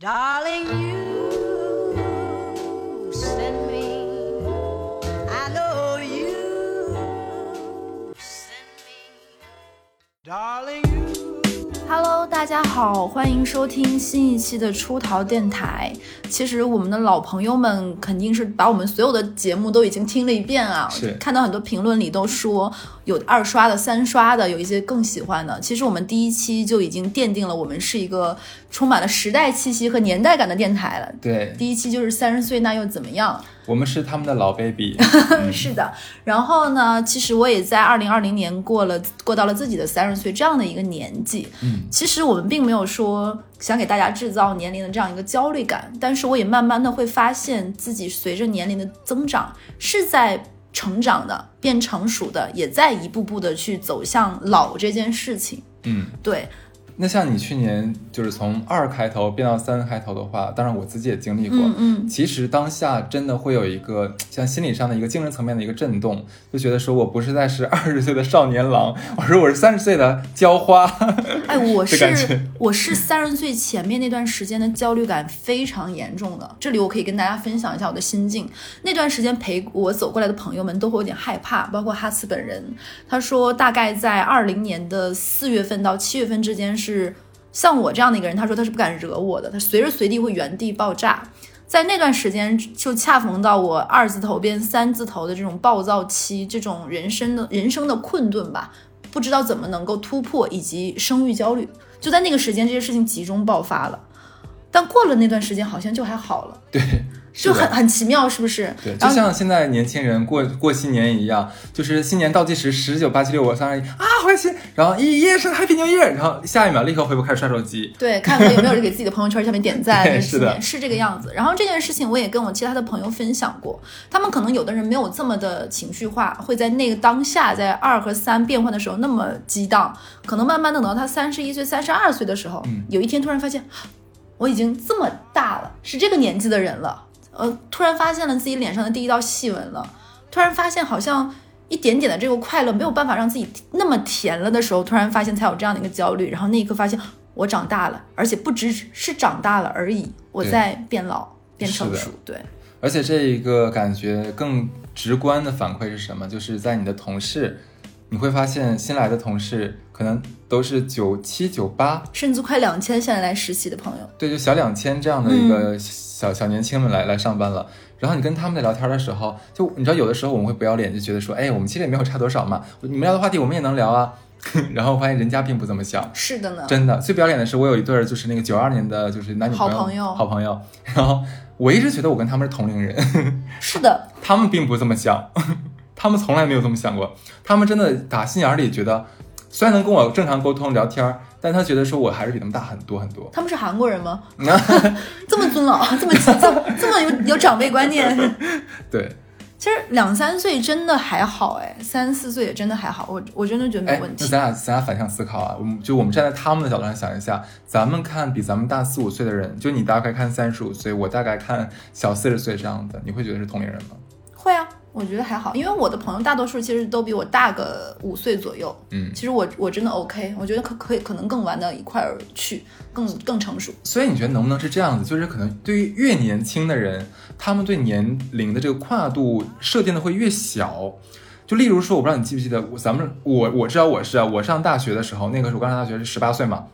Darling, you 好，欢迎收听新一期的出逃电台。其实我们的老朋友们肯定是把我们所有的节目都已经听了一遍啊，是看到很多评论里都说有二刷的、三刷的，有一些更喜欢的。其实我们第一期就已经奠定了我们是一个充满了时代气息和年代感的电台了。对，第一期就是三十岁，那又怎么样？我们是他们的老 baby，是的，然后呢，其实我也在二零二零年过了过到了自己的三十岁这样的一个年纪。嗯，其实我们并没有说想给大家制造年龄的这样一个焦虑感，但是我也慢慢的会发现自己随着年龄的增长是在成长的，变成熟的，也在一步步的去走向老这件事情。嗯，对，那像你去年就是从二开头变到三开头的话，当然我自己也经历过，嗯嗯，其实当下真的会有一个像心理上的一个精神层面的一个震动，就觉得说我不是在是二十岁的少年郎，我说我是三十岁的娇花，哎，我是觉我是三十岁前面那段时间的焦虑感非常严重的。这里我可以跟大家分享一下我的心境。那段时间陪我走过来的朋友们都会有点害怕，包括哈斯本人。他说，大概在二零年的四月份到七月份之间是是像我这样的一个人，他说他是不敢惹我的，他随时随地会原地爆炸。在那段时间，就恰逢到我二字头变三字头的这种暴躁期，这种人生的人生的困顿吧。不知道怎么能够突破，以及生育焦虑，就在那个时间，这些事情集中爆发了。但过了那段时间，好像就还好了，对，就很。很奇妙，是不是？对，就像现在年轻人过过新年一样，就是新年倒计时十九八七六五三二一啊，开心，然后一夜是 Happy New Year，然后下一秒立刻回不开始刷手机，对，看看有没有人给自己的朋友圈下面点赞，对是的是这个样子。然后这件事情我也跟我其他的朋友分享过，他们可能有的人没有这么的情绪化，会在那个当下，在二和三变换的时候那么激荡，可能慢慢的等到他三十一岁、三十二岁的时候，嗯有一天突然发现，我已经这么大了，是这个年纪的人了，呃，突然发现了自己脸上的第一道细纹了，突然发现好像。一点点的这个快乐没有办法让自己那么甜了的时候，突然发现才有这样的一个焦虑，然后那一刻发现我长大了，而且不只是长大了而已，我在变老、变成熟。对，而且这一个感觉更直观的反馈是什么？就是在你的同事，你会发现新来的同事可能都是九七九八，甚至快两千现在来实习的朋友，对，就小两千这样的一个小、小年轻们来来上班了。然后你跟他们在聊天的时候，就你知道有的时候我们会不要脸，就觉得说，哎，我们其实也没有差多少嘛，你们聊的话题我们也能聊啊。然后发现人家并不这么想，是的呢，真的。最不要脸的是，我有一对儿就是那个九二年的，就是男女朋友，好朋友。好朋友。然后我一直觉得我跟他们是同龄人，是的，他们并不这么想，他们从来没有这么想过。他们真的打心眼儿里觉得，虽然能跟我正常沟通聊天儿，但他觉得说我还是比他们大很多很多。他们是韩国人吗？这么尊老，这么这么这么有有长辈观念。对，其实两三岁真的还好，哎，三四岁也真的还好，我我真的觉得没问，题。那咱俩咱俩反向思考啊，我们就我们站在他们的角度上想一下，咱们看比咱们大四五岁的人，就你大概看三十五岁，我大概看小四十岁这样的，你会觉得是同龄人吗？会啊，我觉得还好，因为我的朋友大多数其实都比我大个五岁左右。嗯，其实我我真的 OK，我觉得可可以可能更玩到一块儿去，更更成熟。所以你觉得能不能是这样子？就是可能对于越年轻的人，他们对年龄的这个跨度设定的会越小。就例如说，我不知道你记不记得，咱们我我知道我是啊，我上大学的时候，那个时候我刚上大学是十八岁嘛。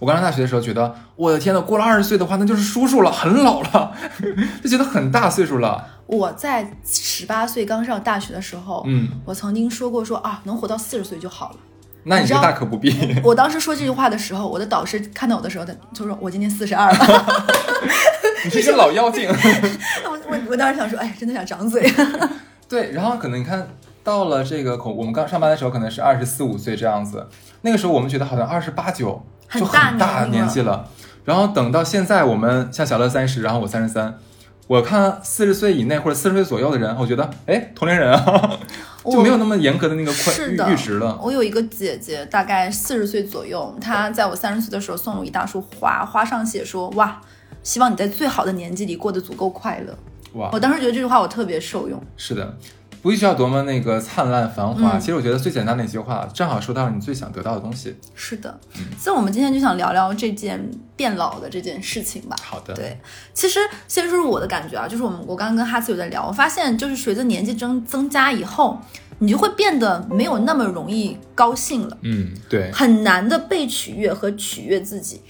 我刚上大学的时候觉得，我的天呐，过了二十岁的话，那就是叔叔了，很老了，就觉得很大岁数了。我在十八岁刚上大学的时候，嗯，我曾经说过说啊，能活到四十岁就好了。那你这你知道大可不必。我当时说这句话的时候，我的导师看到我的时候，他就说我今年四十二了。你是一个老妖精。我我我当时想说，哎，真的想长嘴。对，然后可能你看到了这个口，我们刚上班的时候可能是二十四五岁这样子，那个时候我们觉得好像二十八九就很大年纪了。然后等到现在，我们像小乐三十，然后我三十三，我看四十岁以内或者四十岁左右的人，我觉得哎，同龄人啊，就没有那么严格的那个宽阈值了。我有一个姐姐，大概四十岁左右，她在我三十岁的时候送了我一大束花，花上写说哇，希望你在最好的年纪里过得足够快乐。哇我，当时觉得这句话我特别受用。是的。不需要多么那个灿烂繁华。嗯其实我觉得最简单的一句话，正好说到了你最想得到的东西。是的，所以我们今天就想聊聊这件变老的这件事情吧。好的，对，其实先说说我的感觉啊，就是我们我刚刚跟哈斯有在聊，我发现就是随着年纪增增加以后，你就会变得没有那么容易高兴了，嗯，对很难的被取悦和取悦自己。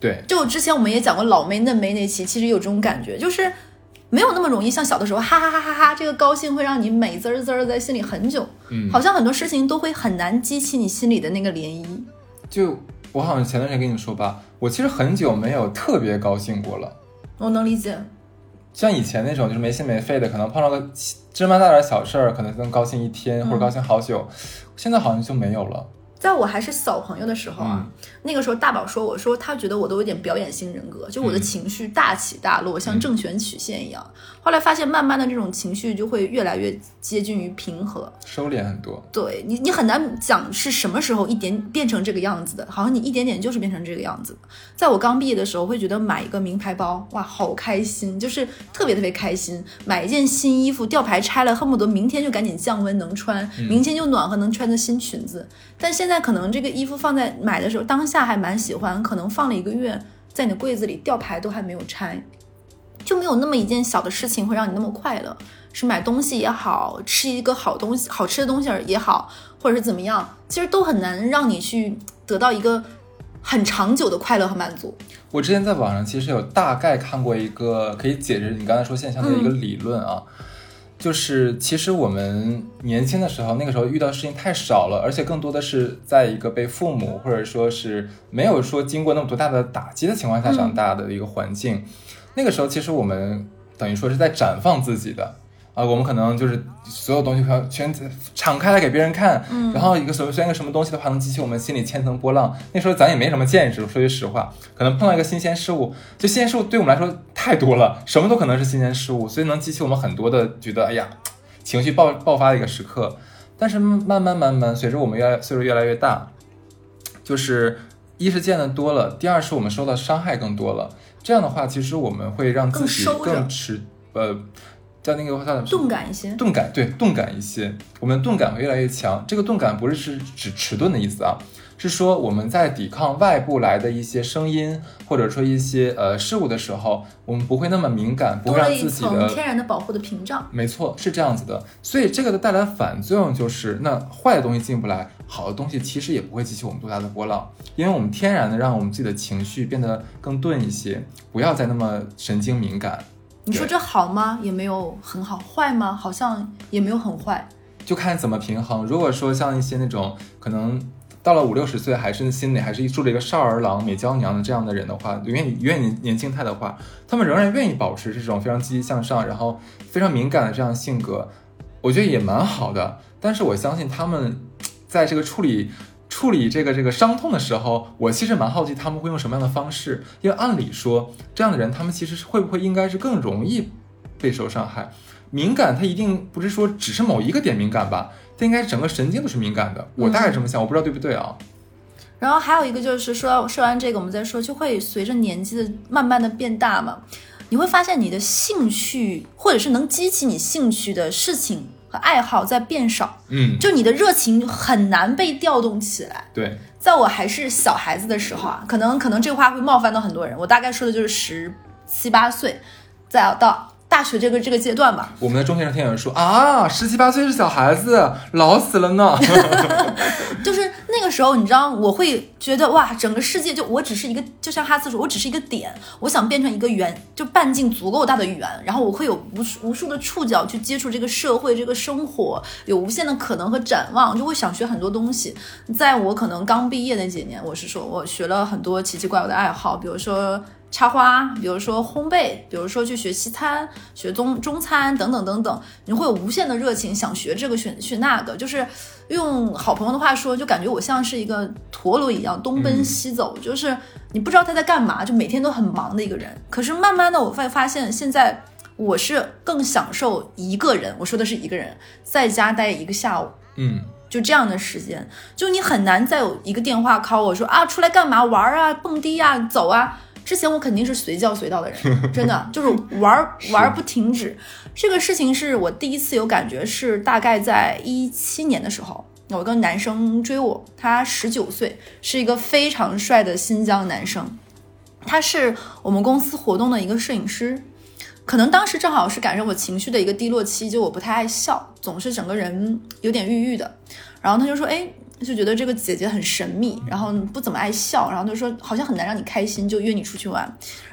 对，就之前我们也讲过老妹嫩妹那期，其实有这种感觉，就是没有那么容易像小的时候哈哈哈哈哈，这个高兴会让你美滋儿滋儿在心里很久，嗯，好像很多事情都会很难激起你心里的那个涟漪。就我好像前段时间跟你说吧，我其实很久没有特别高兴过了。我能理解，像以前那种就是没心没肺的，可能碰到个芝麻大点小事儿，可能能高兴一天或者高兴好久，现在好像就没有了。在我还是小朋友的时候啊，那个时候大宝说我说他觉得我都有点表演型人格，就我的嗯情绪大起大落，像正弦曲线一样。后来发现，慢慢的这种情绪就会越来越接近于平和。收敛很多，对你，你很难讲是什么时候一点变成这个样子的，好像你一点点就是变成这个样子。在我刚毕业的时候，会觉得买一个名牌包，哇，好开心，就是特别特别开心。买一件新衣服，吊牌拆了，恨不得明天就赶紧降温能穿，明天就暖和能穿的新裙子。但现在可能这个衣服放在买的时候，当下还蛮喜欢，可能放了一个月，在你的柜子里，吊牌都还没有拆，就没有那么一件小的事情会让你那么快乐。是买东西也好，吃一个好东西、好吃的东西也好，或者是怎么样，其实都很难让你去得到一个很长久的快乐和满足。我之前在网上其实有大概看过一个可以解释你刚才说现象的一个理论啊，就是其实我们年轻的时候，那个时候遇到事情太少了，而且更多的是在一个被父母或者说是没有说经过那么多大的打击的情况下长大的一个环境。那个时候其实我们等于说是在绽放自己的。啊，我们可能就是所有东西全全敞开来给别人看，嗯，然后一个什么选一个什么东西的话，能激起我们心里千层波浪。那时候咱也没什么见识，说句实话，可能碰到一个新鲜事物，就新鲜事物对我们来说太多了，什么都可能是新鲜事物，所以能激起我们很多的觉得，哎呀，情绪爆爆发的一个时刻。但是慢慢慢慢，随着我们越来岁数越来越大，就是一是见的多了，第二是我们受到伤害更多了。这样的话，其实我们会让自己更持呃。叫那个话叫钝感一些，钝感对钝感一些，我们的钝感会越来越强。这个钝感不是是指迟钝的意思啊，是说我们在抵抗外部来的一些声音，或者说一些呃事物的时候，我们不会那么敏感，不会让自己的天然的保护的屏障。没错，是这样子的。所以这个的带来反作用就是，那坏的东西进不来，好的东西其实也不会激起我们多大的波浪，因为我们天然的让我们自己的情绪变得更钝一些，不要再那么神经敏感。对你说这好吗？也没有很好，坏吗？好像也没有很坏。就看怎么平衡。如果说像一些那种可能到了五六十岁还是心里还是住着一个少儿郎、美娇娘的这样的人的话，愿意愿意年轻态的话，他们仍然愿意保持这种非常积极向上，然后非常敏感的这样性格，我觉得也蛮好的。但是我相信他们在这个处理。处理这个这个伤痛的时候，我其实蛮好奇他们会用什么样的方式，因为按理说这样的人，他们其实是会不会应该是更容易备受伤害？敏感，它一定不是说只是某一个点敏感吧？它应该整个神经都是敏感的。我大概这么想，我不知道对不对啊？然后还有一个就是说，说完这个我们再说，就会随着年纪的慢慢的变大嘛，你会发现你的兴趣或者是能激起你兴趣的事情和爱好在变少，嗯，就你的热情很难被调动起来。对，在我还是小孩子的时候啊，可能可能这话会冒犯到很多人，我大概说的就是十七八岁，再到大学这个这个阶段吧。我们的中学生听友说啊，十七八岁是小孩子，老死了呢。就是那个时候，你知道，我会觉得哇，整个世界就我只是一个，就像哈斯说，我只是一个点，我想变成一个圆，就半径足够大的圆，然后我会有无数无数的触角去接触这个社会、这个生活，有无限的可能和展望，就会想学很多东西。在我可能刚毕业那几年，我是说我学了很多奇奇怪怪的爱好，比如说。插花，比如说烘焙，比如说去学西餐、学中中餐等等等等，你会有无限的热情，想学这个学学那个，就是用好朋友的话说，就感觉我像是一个陀螺一样东奔西走，就是你不知道他在干嘛，就每天都很忙的一个人。可是慢慢的，我会发现现在我是更享受一个人，我说的是一个人在家待一个下午。嗯，就这样的时间，就你很难再有一个电话 call 我说啊，出来干嘛玩啊，蹦迪啊，走啊。之前我肯定是随叫随到的人，真的就是玩儿玩儿不停止。这个事情是我第一次有感觉，是大概在一七年的时候，有一个男生追我，他十九岁，是一个非常帅的新疆男生，他是我们公司活动的一个摄影师。可能当时正好是赶上我情绪的一个低落期，就我不太爱笑，总是整个人有点郁郁的。然后他就说：“哎，就觉得这个姐姐很神秘，然后不怎么爱笑，然后就说好像很难让你开心，就约你出去玩。”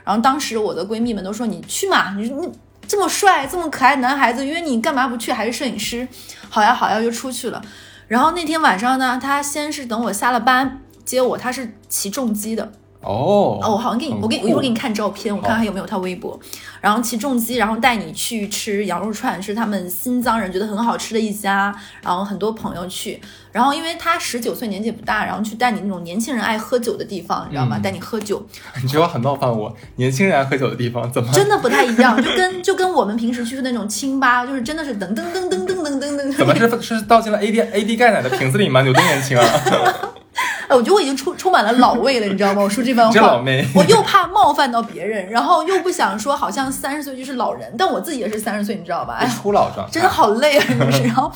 然后当时我的闺蜜们都说：“你去嘛，你你这么帅这么可爱男孩子约你干嘛不去？还是摄影师？好呀好呀，就出去了。然后那天晚上呢，他先是等我下了班接我，他是骑重机的。哦哦，我好像给你，我给我一会儿给你看照片，我看看还有没有他微博。然后骑重机，然后带你去吃羊肉串，是他们新疆人觉得很好吃的一家。然后很多朋友去，然后因为他十九岁年纪也不大，然后去带你那种年轻人爱喝酒的地方，你知道吗？嗯带你喝酒，你这话很冒犯我。年轻人爱喝酒的地方怎么？真的不太一样，就跟就跟我们平时去的那种清吧，就是真的是噔噔噔噔噔噔噔噔。怎么是是倒进了 A D A D 钙奶的瓶子里吗？有多年轻啊？哎，我觉得我已经充充满了老味了，你知道吗？我说这番话，老我又怕冒犯到别人，然后又不想说好像三十岁就是老人，但我自己也是三十岁，你知道吧？哎呀，初老状态，真的好累啊，真的是。然后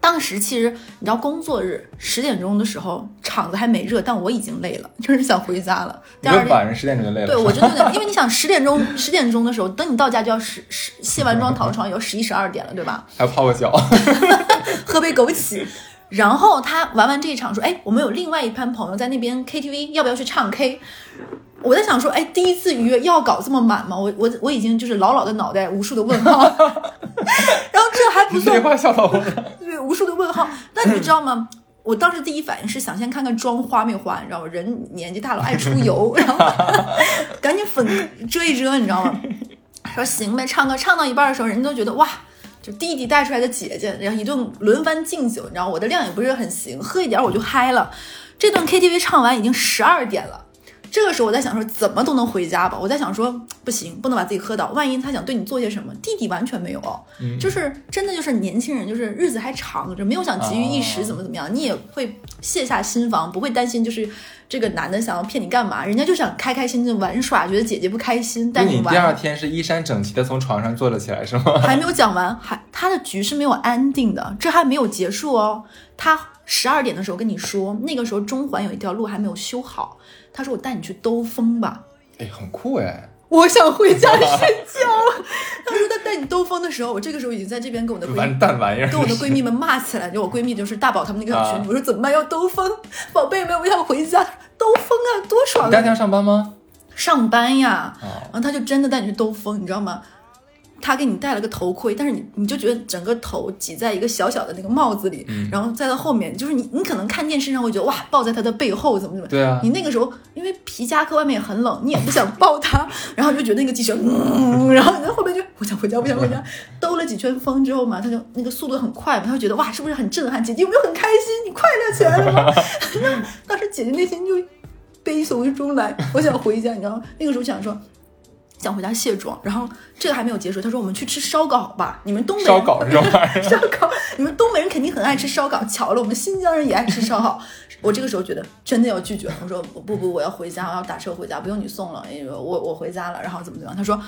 当时其实你知道，工作日十点钟的时候，场子还没热，但我已经累了，就是想回家了。第二天。晚上十点钟就累了。对，我真的因为你想十点钟十点钟的时候，等你到家就要十十卸完妆躺床也要十一十二点了，对吧？还要泡个脚，喝杯枸杞。然后他玩完这一场说：“哎，我们有另外一班朋友在那边 KTV，要不要去唱 K？” 我在想说：“哎，第一次约要搞这么满吗？”我我我已经就是老老的脑袋无数的问号，然后这还不算话笑到我了。对，无数的问号。但你知道吗？我当时第一反应是想先看看妆花没花，你知道吗？人年纪大了爱出油，然后赶紧粉遮一遮，你知道吗？说行呗，唱歌唱到一半的时候，人家都觉得哇，就弟弟带出来的姐姐，然后一顿轮番敬酒，你知道我的量也不是很行，喝一点我就嗨了。这段 KTV 唱完已经十二点了。这个时候我在想说，怎么都能回家吧？我在想说，不行，不能把自己喝倒。万一他想对你做些什么，弟弟完全没有哦，嗯就是真的就是年轻人，就是日子还长着，没有想急于一时哦怎么怎么样，你也会卸下心防，不会担心就是这个男的想要骗你干嘛，人家就想开开心心玩耍，觉得姐姐不开心带那你第二。天是衣衫整齐的从床上坐了起来是吗？还没有讲完，还他的局是没有安定的，这还没有结束哦。他十二点的时候跟你说，那个时候中环有一条路还没有修好，他说我带你去兜风吧。哎，很酷哎。我想回家睡觉。他说他带你兜风的时候，我这个时候已经在这边跟我的闺完蜜。蛋玩意儿！跟我的闺蜜们骂起来，就我闺蜜就是大宝他们那个小群我说怎么办？要兜风，宝贝们，我想回家，兜风啊，多爽啊！你第二天要上班吗？上班呀，啊，然后他就真的带你去兜风，你知道吗？他给你戴了个头盔，但是你你就觉得整个头挤在一个小小的那个帽子里，嗯然后再到后面，就是你你可能看电视上会觉得哇，抱在他的背后怎么怎么，对啊你那个时候因为皮夹克外面也很冷，你也不想抱他，然后就觉得那个机器人，嗯，然后你在后面就我想回家，我想回家，兜了几圈风之后嘛，他就那个速度很快嘛，他就觉得哇，是不是很震撼？姐姐有没有很开心？你快乐起来了吗？那 当时姐姐内心就悲从中来，我想回家，你知道吗？那个时候想说。想回家卸妆，然后这个还没有结束，他说我们去吃烧烤吧，你们东北人烧烤这种玩意儿，烧烤，你们东北人肯定很爱吃烧烤，巧了，我们新疆人也爱吃烧烤。我这个时候觉得真的要拒绝了，我说不不不，我要回家，我要打车回家，不用你送了，因为我我回家了，然后怎么怎么样？他说，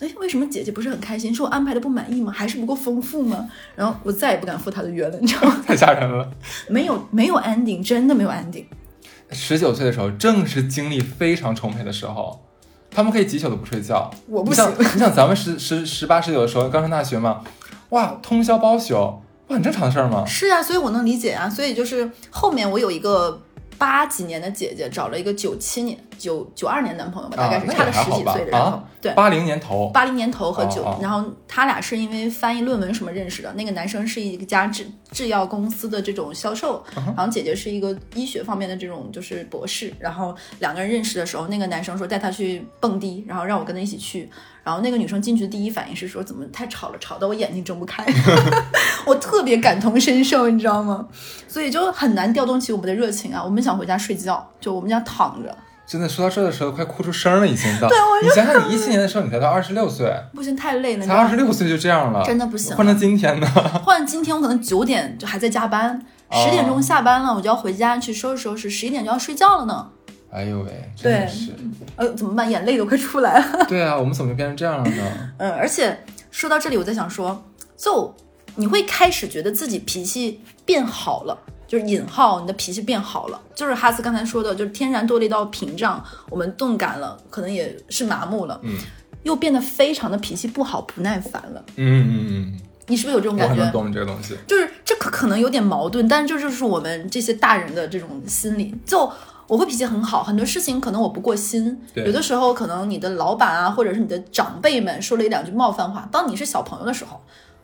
哎，为什么姐姐不是很开心？是我安排的不满意吗？还是不够丰富吗？然后我再也不敢赴他的约了，你知道吗？太吓人了。没有没有 ending，真的没有 ending。十九岁的时候，正是精力非常充沛的时候，他们可以几宿都不睡觉。我不行你想咱们十十十八十九的时候刚上大学嘛，哇，通宵包宿，哇，很正常的事儿吗。是啊，所以我能理解啊。所以就是后面我有一个八几年的姐姐，找了一个九七年、九九二年男朋友吧，大概是那差了十几岁的人对，八零年头，八零年头和九、然后他俩是因为翻译论文什么认识的。那个男生是一家制制药公司的这种销售，嗯然后姐姐是一个医学方面的这种就是博士。然后两个人认识的时候，那个男生说带他去蹦迪，然后让我跟他一起去。然后那个女生进去的第一反应是说怎么太吵了，吵到我眼睛睁不开。我特别感同身受，你知道吗？所以就很难调动起我们的热情啊。我们想回家睡觉，就我们想躺着，真的说到这的时候，快哭出声了，已经到。对我你想想，你一七年的时候，你才到二十六岁，不行太累了，你才二十六岁就这样了，真的不行换成今天呢？换今天我可能九点就还在加班，哦十点钟下班了，我就要回家去收拾收拾，十一点就要睡觉了呢。哎呦喂，真的对是。呃，怎么办？眼泪都快出来了。对啊，我们怎么就变成这样了呢？嗯，而且说到这里，我在想说，就你会开始觉得自己脾气变好了，就是引号，你的脾气变好了，就是哈斯刚才说的，就是天然多了一道屏障，我们钝感了，可能也是麻木了，嗯，又变得非常的脾气不好、不耐烦了。嗯嗯嗯你是不是有这种感觉？很能懂这个东西。就是这可可能有点矛盾，但是这就是我们这些大人的这种心理。就我会脾气很好，很多事情可能我不过心，对有的时候可能你的老板啊，或者是你的长辈们说了一两句冒犯话，当你是小朋友的时候，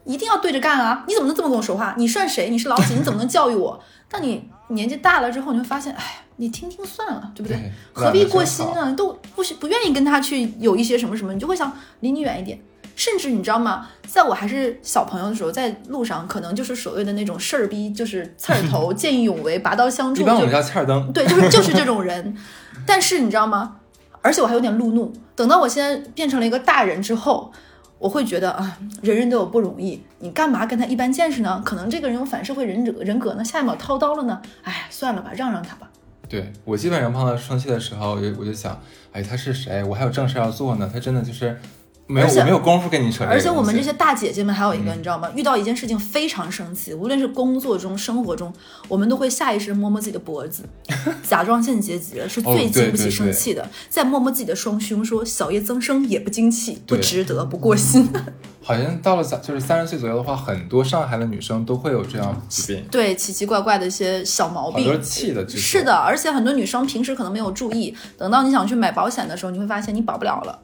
一定要对着干啊！你怎么能这么跟我说话？你算谁？你是老几？你怎么能教育我？但你年纪大了之后，你会发现，哎，你听听算了，对不对？对何必过心呢？都不是不愿意跟他去有一些什么什么，你就会想离你远一点。甚至你知道吗？在我还是小朋友的时候，在路上可能就是所谓的那种事儿逼，就是刺儿头、见义勇为、拔刀相助，就一般我们叫刺儿灯。对，就是就是这种人。但是你知道吗？而且我还有点路怒。等到我现在变成了一个大人之后，我会觉得啊，人人都有不容易，你干嘛跟他一般见识呢？可能这个人有反社会人格人格呢，下一秒掏刀了呢。哎，算了吧，让让他吧。对我基本上碰到生气的时候，我就我就想，哎，他是谁？我还有正事要做呢，他真的就是没有，我没有功夫跟你扯而且我们这些大姐姐们还有一嗯个，你知道吗？遇到一件事情非常生气，无论是工作中、生活中，我们都会下意识摸摸自己的脖子，甲状腺结节是哦最经不起对对对生气的。再摸摸自己的双胸，说小叶增生也不精气，不值得，不过心。好像到了三就是三十岁左右的话，很多上海的女生都会有这样疾病，对，奇奇怪怪的一些小毛病。气的，就是是的，而且很多女生平时可能没有注意，等到你想去买保险的时候，你会发现你保不了了，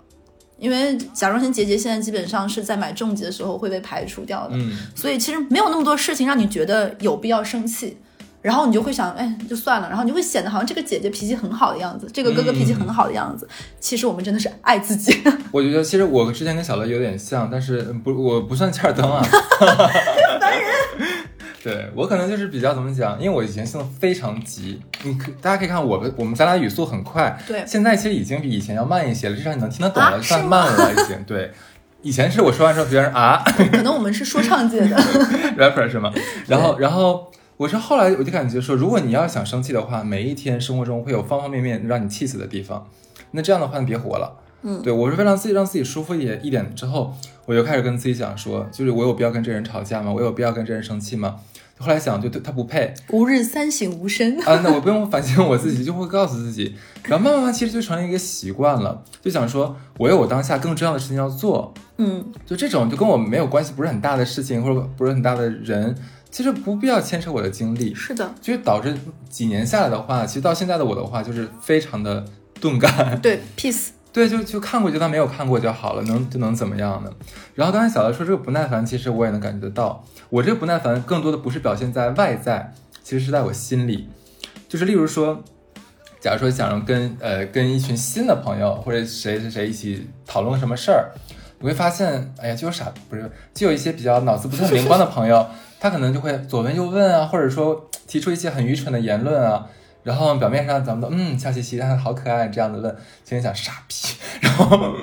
因为甲状腺结节现在基本上是在买重疾的时候会被排除掉的。嗯，所以其实没有那么多事情让你觉得有必要生气，然后你就会想，哎，就算了，然后你就会显得好像这个姐姐脾气很好的样子，这个哥哥脾气很好的样子。其实我们真的是爱自己。我觉得其实我之前跟小乐有点像，但是不，我不算欠儿灯啊。对我可能就是比较怎么讲，因为我以前性子非常急，你可大家可以看我们我们咱俩语速很快，对现在其实已经比以前要慢一些了，至少你能听得懂了，啊算慢了已经。对，以前是我说完之后别人啊可能我们是说唱界的，rapper 是吗？然后然后我是后来我就感觉说，如果你要想生气的话，每一天生活中会有方方面面让你气死的地方，那这样的话你别活了。嗯对我是为了自己让自己舒服一点一点之后，我就开始跟自己讲说，就是我有必要跟这人吵架吗？我有必要跟这人生气吗？后来想，就对他不配。吾日三省吾身。啊，那我不用反省我自己，就会告诉自己，然后慢慢慢其实就成了一个习惯了，就想说我有我当下更重要的事情要做，嗯，就这种就跟我没有关系，不是很大的事情或者不是很大的人，其实不必要牵扯我的精力，是的，就导致几年下来的话，其实到现在的我的话就是非常的钝感，对，peace。对，就就看过就当没有看过就好了，能就能怎么样呢？然后刚才小乐说这个不耐烦，其实我也能感觉得到，我这个不耐烦更多的不是表现在外在，其实是在我心里，就是例如说。假如说想跟呃跟一群新的朋友或者谁谁谁一起讨论什么事儿，你会发现，哎呀，就有傻不是，就有一些比较脑子不太灵光的朋友，他可能就会左问右问啊，或者说提出一些很愚蠢的言论啊，然后表面上咱们都嗯笑嘻嘻，但是好可爱这样的问，心里想傻逼，然后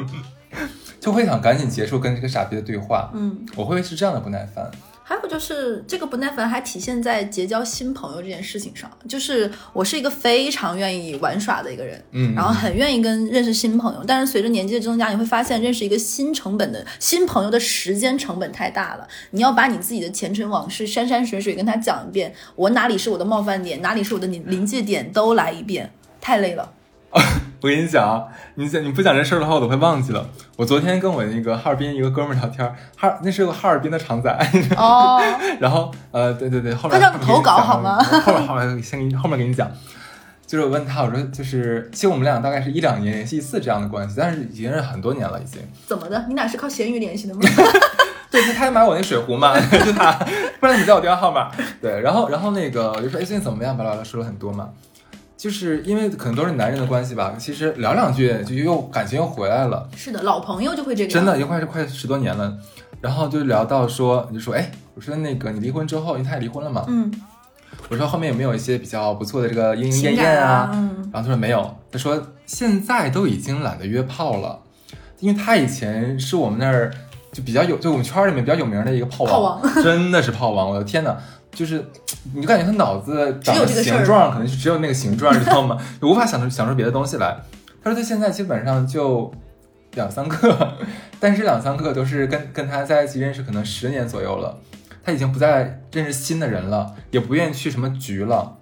就会想赶紧结束跟这个傻逼的对话。嗯，我会是这样的不耐烦。还有就是这个不耐烦还体现在结交新朋友这件事情上，就是我是一个非常愿意玩耍的一个人，嗯然后很愿意跟认识新朋友，但是随着年纪的增加，你会发现认识一个新成本的新朋友的时间成本太大了，你要把你自己的前尘往事、山山水水跟他讲一遍，我哪里是我的冒犯点，哪里是我的临临界点都来一遍，太累了。我跟你讲啊，你讲你不讲这事儿的话，我都快忘记了。我昨天跟我那个哈尔滨一个哥们儿聊天儿，哈那是个哈尔滨的常仔，哦，然后呃，对对对，后面他让你投稿好吗后面后面先给你后面给你讲，就是我问他，我说就是其实我们俩大概是一两年联系一次这样的关系，但是已经是很多年了已经。怎么的？你俩是靠闲鱼联系的吗？对，他还买我那水壶嘛，就他，不然你叫我电话号码。对，然后然后那个我就说，哎，最近怎么样？巴拉巴拉说了很多嘛，就是因为可能都是男人的关系吧，其实聊两句就又感情又回来了。是的，老朋友就会这个样真的，已经快是快十多年了。然后就聊到说，你就说，哎，我说那个你离婚之后，因为他也离婚了嘛，嗯，我说后面有没有一些比较不错的这个莺莺燕燕啊，嗯，然后他说没有，他说现在都已经懒得约炮了，因为他以前是我们那儿就比较有，就我们圈儿里面比较有名的一个炮王，炮 真的是炮王，我的天呐，就是你就感觉他脑子长的只有这个事儿形状可能就只有那个形状，你知道吗？就 无法想出想出别的东西来。他说他现在基本上就两三个，但是两三个都是跟跟他在一起认识可能十年左右了，他已经不再认识新的人了，也不愿意去什么局了。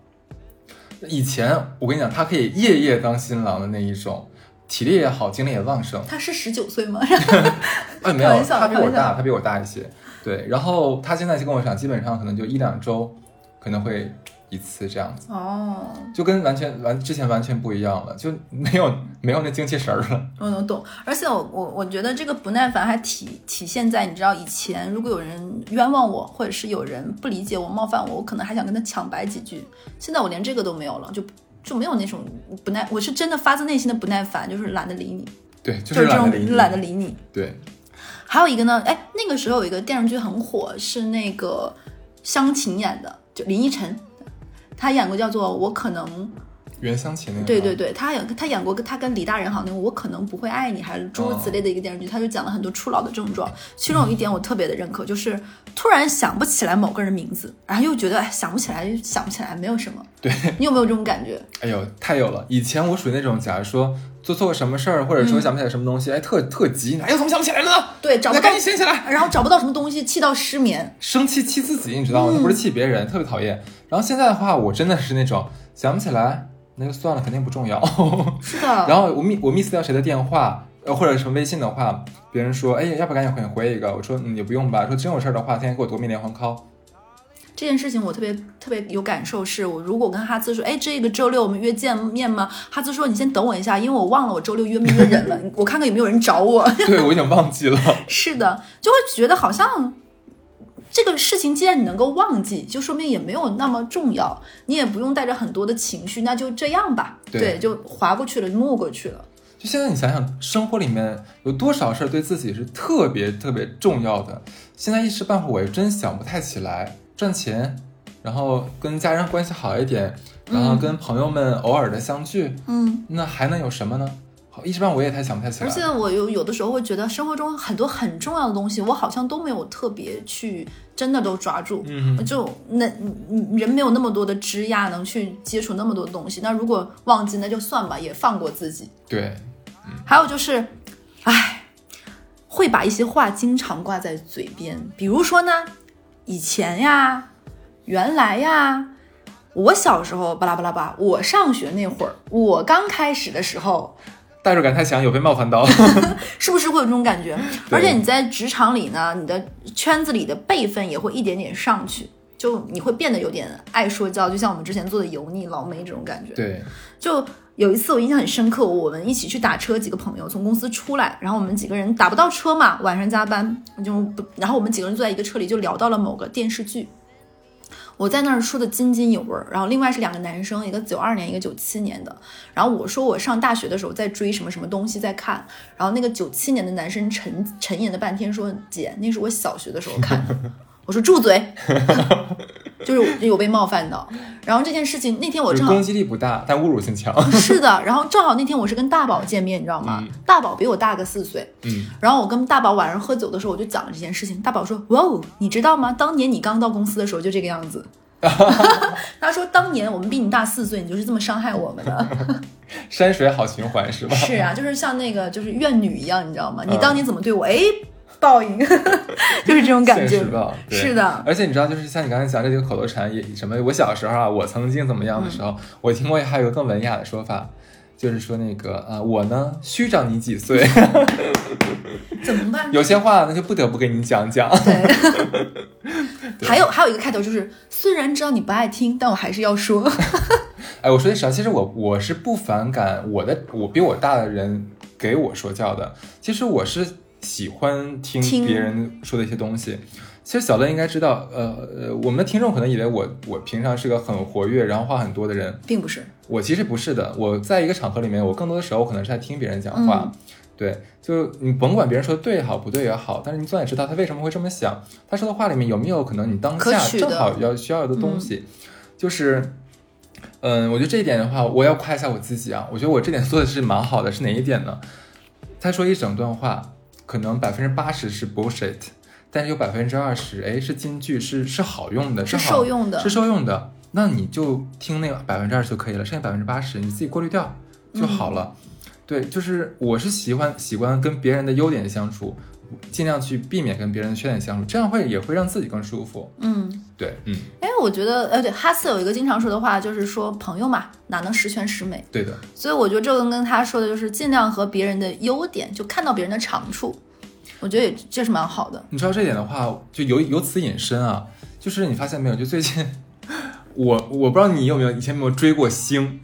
以前我跟你讲，他可以夜夜当新郎的那一种，体力也好，精力也旺盛。他是十九岁吗？哎，没有，他比我大，他比我大一些。对，然后他现在就跟我讲，基本上可能就一两周，可能会一次这样子，哦，就跟完全完之前完全不一样了，就没有没有那精气神儿了。我能懂，而且我我我觉得这个不耐烦还体体现在，你知道以前如果有人冤枉我，或者是有人不理解我、冒犯我，我可能还想跟他抢白几句。现在我连这个都没有了，就就没有那种不耐，我是真的发自内心的不耐烦，就是懒得理你，对，就就是这种懒得理你。懒得理你。对，还有一个呢，哎，那个时候有一个电视剧很火，是那个湘琴演的，林依晨，她演过叫做《我可能》。袁湘琴那个。对对。对，他演他演过他跟李大人好像那个我可能不会爱你，还是诸如此类的一个电视剧，他就讲了很多初老的症状。其中有一点我特别的认可，就是突然想不起来某个人名字，然后又觉得哎想不起来就想不起来，没有什么。对，你有没有这种感觉？哎呦，太有了！以前我属于那种，假如说做错个什么事儿，或者嗯说想不起来什么东西，哎，特特急，哎呦，怎么想不起来了呢？对，找不到赶紧想起来。然后找不到什么东西，气到失眠。生气气自己，你知道吗？不是气别人，特别讨厌。然后现在的话，我真的是那种想不起来，那就算了，肯定不重要。是的，然后我 miss 我 miss 掉谁的电话，呃，或者什么微信的话，别人说，哎，要不赶紧回回一个？我说，嗯，也不用吧。说真有事儿的话，天天给我夺命连环 call。这件事情我特别特别有感受，是我如果跟哈兹说，哎，这个周六我们约见面吗？哈兹说你先等我一下，因为我忘了我周六约没约人了，我看看有没有人找我。对我已经忘记了。是的，就会觉得好像这个事情，既然你能够忘记，就说明也没有那么重要，你也不用带着很多的情绪，那就这样吧，对就划过去了，目过去了。就现在你想想，生活里面有多少事儿对自己是特别特别重要的？现在一时半会儿我也真想不太起来。赚钱，然后跟家人关系好一点，然后跟朋友们偶尔的相聚，嗯，那还能有什么呢？好，一时半我也太想不太起来。而且我有有的时候会觉得，生活中很多很重要的东西，我好像都没有特别去真的都抓住。嗯，就那嗯人没有那么多的枝桠能去接触那么多东西，那如果忘记那就算吧，也放过自己。对，还有就是，唉，会把一些话经常挂在嘴边，比如说呢，以前呀，原来呀，我小时候巴拉巴拉巴，我上学那会儿，我刚开始的时候，代入感太强，有被冒犯到。是不是会有这种感觉？而且你在职场里呢，你的圈子里的辈分也会一点点上去。就你会变得有点爱说教，就像我们之前做的油腻老妹这种感觉。对，就有一次我印象很深刻，我们一起去打车，几个朋友从公司出来，然后我们几个人打不到车嘛，晚上加班就，然后我们几个人坐在一个车里就聊到了某个电视剧。我在那儿说的津津有味儿，然后另外是两个男生，一个九二年，一个九七年的。然后我说我上大学的时候在追什么什么东西在看，然后那个九七年的男生沉沉吟了半天说：“姐，那是我小学的时候看的。”我说住嘴，就是有被冒犯到。然后这件事情那天我正好攻击力不大，但侮辱性强。是的，然后正好那天我是跟大宝见面，你知道吗？大宝比我大个四岁，嗯，然后我跟大宝晚上喝酒的时候，我就讲了这件事情。大宝说：“哇哦，你知道吗？当年你刚到公司的时候就这个样子。”他说：“当年我们比你大四岁，你就是这么伤害我们的。山水好循环是”吧？是啊，就是像那个就是怨女一样，你知道吗？你嗯当年怎么对我？哎，报应，就是这种感觉是的而且你知道，就是像你刚才讲这几个口头禅，也什么，我小时候啊，我曾经怎么样的时候，我听过还有一个更文雅的说法，就是说那个啊，我呢虚长你几岁，怎么办？有些话那就不得不跟你讲讲。对。还有还有一个开头就是，虽然知道你不爱听，但我还是要说。哎，我说句实话，其实我我是不反感我的我比我大的人给我说教的，其实我是喜欢听听别人说的一些东西。其实小乐应该知道，呃呃，我们的听众可能以为我我平常是个很活跃，然后话很多的人，并不是，我其实不是的，我在一个场合里面，我更多的时候可能是在听别人讲话。嗯对，就你甭管别人说的对也好，不对也好，但是你总得知道他为什么会这么想，他说的话里面有没有可能你当下正好要需要的东西，就是。嗯，我觉得这一点的话，我要夸一下我自己啊。我觉得我这点做的是蛮好的，是哪一点呢？他说一整段话，可能百分之八十是 bullshit，但是有百分之二十，哎，是金句，是是好用的，是好受用的是受用的，那你就听那个百分之二十就可以了，剩下百分之八十你自己过滤掉就好了。嗯对，就是我是喜欢喜欢跟别人的优点相处，尽量去避免跟别人的缺点相处，这样会也会让自己更舒服。嗯，对，嗯，哎，我觉得，呃，对，哈斯有一个经常说的话，就是说朋友嘛，哪能十全十美？对的，所以我觉得这个跟他说的就是尽量和别人的优点，就看到别人的长处，我觉得也这是蛮好的。你知道这点的话，就由由此引申啊，就是你发现没有，就最近 我我不知道你有没有以前有没有追过星，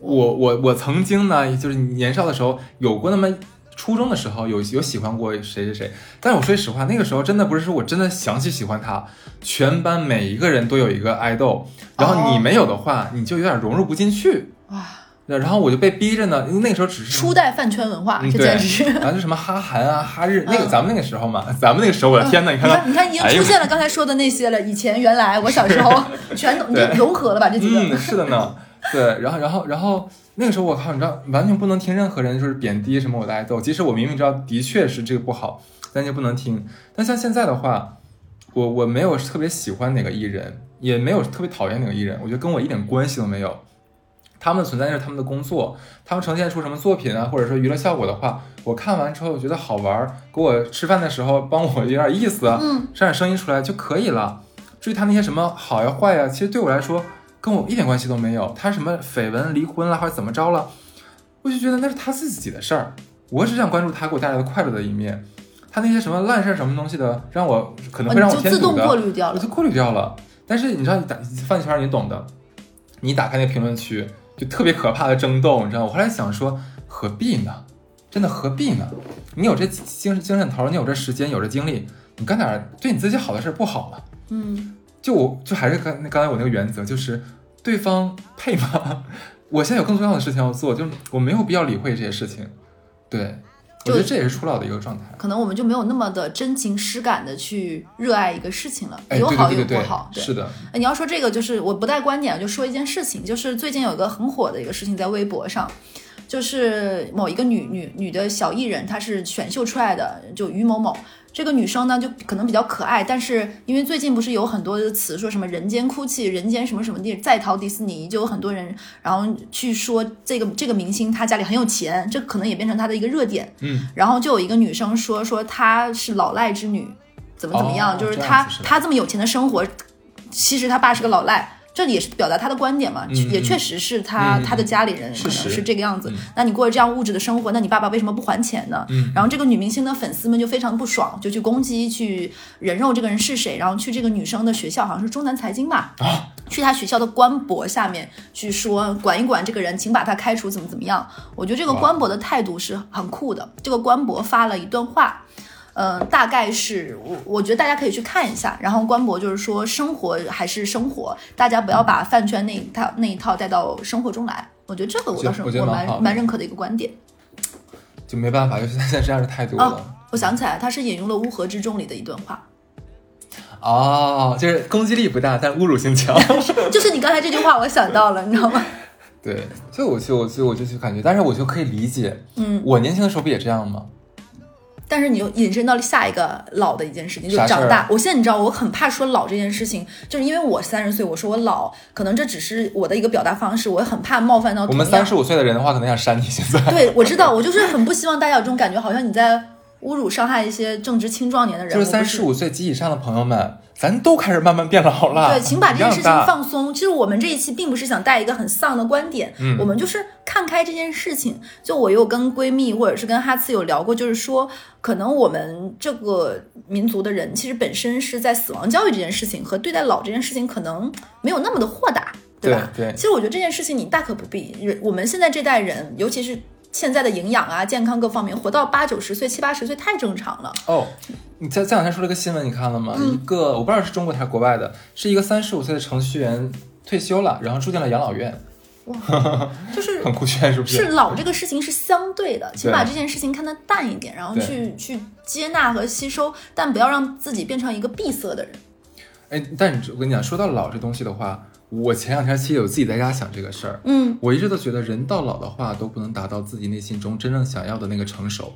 我我我曾经呢，就是年少的时候有过那么。初中的时候有有喜欢过谁谁谁，但是我说句实话，那个时候真的不是说我真的想起喜欢他，全班每一个人都有一个爱豆，然后你没有的话，你就有点融入不进去，哇，然后我就被逼着呢，因为那个时候只是初代饭圈文化，嗯，这对简直是。，然后就什么哈韩啊、哈日，那个嗯咱们那个时候嘛，咱们那个时候，我的天呐，你你看你看，已经出现了刚才说的那些了。以前、原来，我小时候 全都融合了吧？这几个。嗯，是的呢，对，然后然后然后那个时候我靠，你知道完全不能听任何人就是贬低什么我的爱豆，即使我明明知道的确是这个不好，但就不能听。但像现在的话，我我没有特别喜欢哪个艺人，也没有特别讨厌哪个艺人，我觉得跟我一点关系都没有。他们的存在是他们的工作，他们呈现出什么作品啊，或者说娱乐效果的话，我看完之后我觉得好玩儿，给我吃饭的时候帮我有点意思，嗯，上点声音出来就可以了。至于他那些什么好呀坏呀，其实对我来说跟我一点关系都没有。他什么绯闻、离婚了或者怎么着了，我就觉得那是他自己的事儿，我只想关注他给我带来的快乐的一面。他那些什么烂事儿什么东西的，让我可能会让自动我添堵的，过滤掉了。我就过滤掉了。但是你知道，你打饭圈你懂的，你打开那个评论区就特别可怕的争斗，你知道？我后来想说，何必呢？真的何必呢？你有这精精神头，你有这时间，有这精力，你干点对你自己好的事儿不好吗？嗯，就我就还是刚刚才我那个原则，就是对方配吗？我现在有更重要的事情要做，就是我没有必要理会这些事情。对，我觉得这也是初老的一个状态。可能我们就没有那么的真情实感的去热爱一个事情了，哎，有好有不好。对，是的，哎你要说这个，就是我不带观点，就说一件事情，就是最近有一个很火的一个事情在微博上，就是某一个女女女的小艺人，她是选秀出来的，就于某某。这个女生呢，就可能比较可爱，但是因为最近不是有很多的词说什么人间哭泣、人间什么什么地在逃迪士尼，就有很多人然后去说这个这个明星他家里很有钱，这可能也变成他的一个热点。嗯，然后就有一个女生说说她是老赖之女，怎么怎么样，哦就是她她这么有钱的生活，其实她爸是个老赖。这也是表达他的观点嘛，嗯也确实是他、嗯她的家里人可能是这个样子。嗯那你过着这样物质的生活，那你爸爸为什么不还钱呢？嗯然后这个女明星的粉丝们就非常不爽，就去攻击、去人肉这个人是谁，然后去这个女生的学校，好像是中南财经吧，啊去他学校的官博下面去说管一管这个人，请把他开除，怎么怎么样。我觉得这个官博的态度是很酷的。这个官博发了一段话。嗯，大概是我我觉得大家可以去看一下。然后官博就是说，生活还是生活，大家不要把饭圈那一套那一套带到生活中来。我觉得这个我倒是我我蛮蛮蛮认可的一个观点。就没办法，就是现在这样的态度哦了。我想起来，他是引用了《乌合之众》里的一段话，哦，就是攻击力不大，但侮辱性强。就是你刚才这句话，我想到了，你知道吗？对，所以我就我就我就去感觉，但是我就可以理解，嗯，我年轻的时候不也这样吗？但是你又引申到了下一个老的一件事情，就是长大。我现在你知道，我很怕说老这件事情，就是因为我三十岁，我说我老，可能这只是我的一个表达方式，我很怕冒犯到我们三十五岁的人的话，可能想删你。现在对，我知道，我就是很不希望大家有这种感觉，好像你在侮辱、伤害一些正值青壮年的人。就是三十五岁及以上的朋友们，咱都开始慢慢变老了。对，请把这件事情放松。其实我们这一期并不是想带一个很丧的观点，嗯我们就是看开这件事情。就我有跟闺蜜或者是跟哈次有聊过，就是说，可能我们这个民族的人，其实本身是在死亡教育这件事情和对待老这件事情，可能没有那么的豁达，对吧？对其实我觉得这件事情你大可不必。我们现在这代人，尤其是现在的营养啊、健康各方面，活到八九十岁、七八十岁太正常了。哦，你在这两天说了个新闻，你看了吗？嗯一个我不知道是中国还是国外的，是一个三十五岁的程序员退休了，然后住进了养老院，哇 就是很酷炫，是不是是老这个事情是相对的，请把这件事情看得淡一点，然后去去接纳和吸收，但不要让自己变成一个闭塞的人。哎，但你我跟你讲，说到老这东西的话，我前两天其实有自己在家想这个事儿。嗯，我一直都觉得人到老的话都不能达到自己内心中真正想要的那个成熟，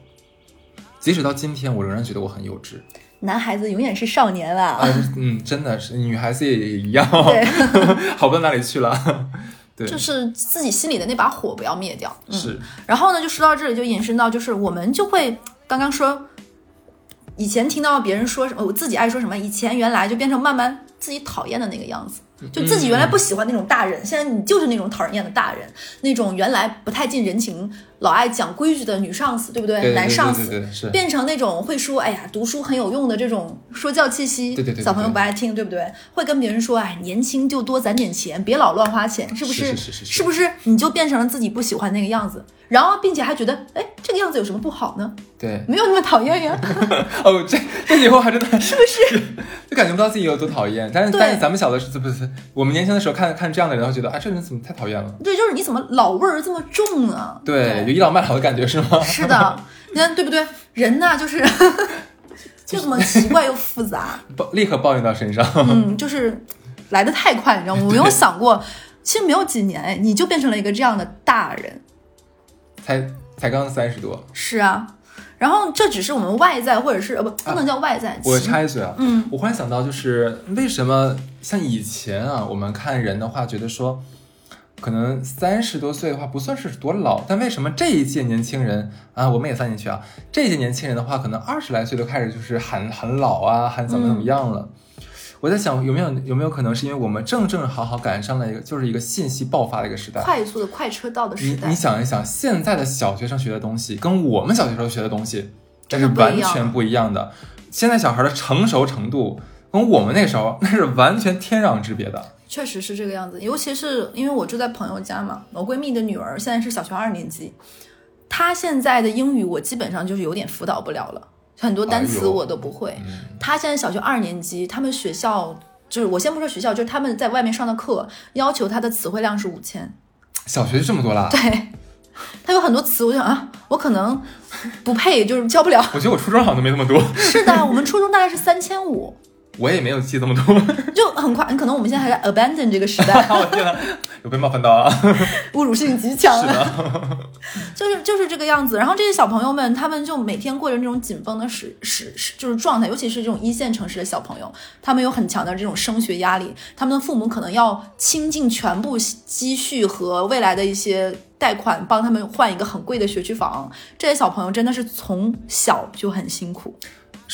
即使到今天，我仍然觉得我很幼稚。男孩子永远是少年啦。啊，嗯，真的是女孩子也一样，对，好不到哪里去了。对，就是自己心里的那把火不要灭掉。嗯，是然后呢，就说到这里，就引申到就是我们就会刚刚说，以前听到别人说什么，我自己爱说什么，以前原来就变成慢慢自己讨厌的那个样子。就自己原来不喜欢那种大人，现在你就是那种讨人厌的大人，那种原来不太近人情、老爱讲规矩的女上司，对不对？对对男上司变成那种会说“哎呀，读书很有用”的这种说教气息，对对对对小朋友不爱听，对不对？会跟别人说“哎，年轻就多攒点钱，别老乱花钱”，是不是是是是是不是？你就变成了自己不喜欢那个样子，然后并且还觉得，哎，这个样子有什么不好呢？对。没有那么讨厌呀。哦，这这以后还真的 是不是？就感觉不到自己有多讨厌，但是但是咱们小的时候不是我们年轻的时候看看这样的人，会觉得啊，这人怎么太讨厌了？对，就是你怎么老味儿这么重啊？对，有倚老卖老的感觉是吗？是的，你看对不对？人呐，就是就这么奇怪又复杂，抱立刻抱怨到身上。嗯，就是来的太快，你知道吗？我没有想过，其实没有几年，哎，你就变成了一个这样的大人。才才刚三十多，是啊，然后这只是我们外在，或者是呃不不能叫外在，我插一嘴啊，嗯，我忽然想到，就是为什么像以前啊，我们看人的话，觉得说，可能三十多岁的话不算是多老，但为什么这一届年轻人啊，我们也算进去啊，这一届年轻人的话，可能二十来岁都开始就是喊很老啊，喊怎么怎么样了。我在想，有没有有没有可能是因为我们正正好好赶上了一个就是一个信息爆发的一个时代？快速的快车道的时代你你，想一想，现在的小学生学的东西跟我们小学时候学的东西，这是完全不一样的。现在小孩的成熟程度跟我们那时候那是完全天壤之别的。确实是这个样子，尤其是因为我住在朋友家嘛，我闺蜜的女儿现在是小学二年级，她现在的英语我基本上就是有点辅导不了了，很多单词我都不会。嗯，她现在小学二年级，他们学校就是我先不说学校，就是他们在外面上的课，要求他的词汇量是五千，小学就这么多了，对。他有很多词，我就想啊，我可能不配，就是教不了。我觉得我初中好像都没那么多，是的，我们初中大概是三千五，我也没有记这么多。就很快。可能我们现在还在 abandon 这个时代，我天呐，有被冒犯到啊！侮辱性极强是。的，就是就是这个样子。然后这些小朋友们，他们就每天过着那种紧绷的时时时就是状态，尤其是这种一线城市的小朋友，他们有很强的这种升学压力，他们的父母可能要倾尽全部积蓄和未来的一些贷款，帮他们换一个很贵的学区房。这些小朋友真的是从小就很辛苦。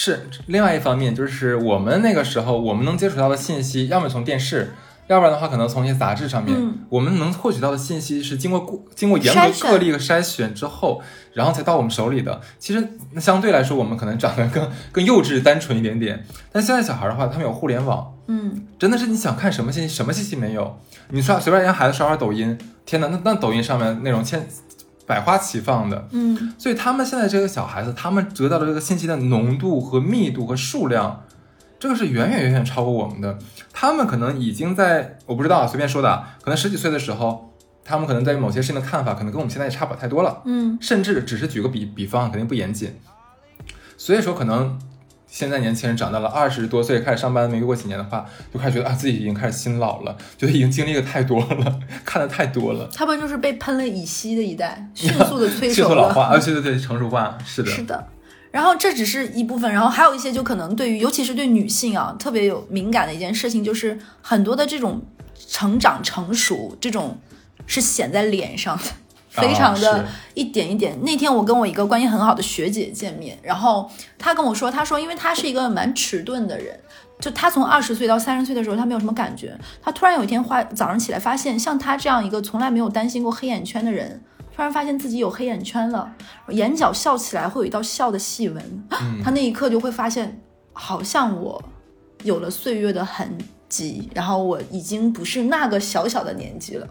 是另外一方面，就是我们那个时候我们能接触到的信息，要么从电视。要不然的话，可能从一些杂志上面，嗯我们能获取到的信息是经过过经过严格个例和筛选之后，然后才到我们手里的。其实那相对来说，我们可能长得更更幼稚、单纯一点点。但现在小孩的话，他们有互联网，嗯，真的是你想看什么信息，什么信息没有。你刷随便让孩子刷刷抖音，天哪，那那抖音上面内容千百花齐放的，嗯，所以他们现在这个小孩子，他们得到的这个信息的浓度和密度和数量，这个是远远远远超过我们的。他们可能已经在，我不知道啊，随便说的啊，可能十几岁的时候，他们可能对某些事情的看法，可能跟我们现在也差不了太多了。嗯，甚至只是举个比比方，肯定不严谨。所以说，可能现在年轻人长到了二十多岁开始上班，没过几年的话，就开始觉得啊，自己已经开始心老了，觉得已经经历的太多了，看的太多了，他们就是被喷了乙烯的一代，迅速的催熟了。速老化啊，对对对，成熟化，是的，是的。然后这只是一部分，然后还有一些就可能对于，尤其是对女性啊，特别有敏感的一件事情，就是很多的这种成长成熟，这种是显在脸上的，非常的一点一点。那天我跟我一个关系很好的学姐见面，然后她跟我说，她说因为她是一个蛮迟钝的人。就她从二十岁到三十岁的时候，她没有什么感觉。她突然有一天花早上起来，发现像她这样一个从来没有担心过黑眼圈的人，突然发现自己有黑眼圈了，眼角笑起来会有一道笑的细纹。嗯她那一刻就会发现，好像我有了岁月的痕迹，然后我已经不是那个小小的年纪了。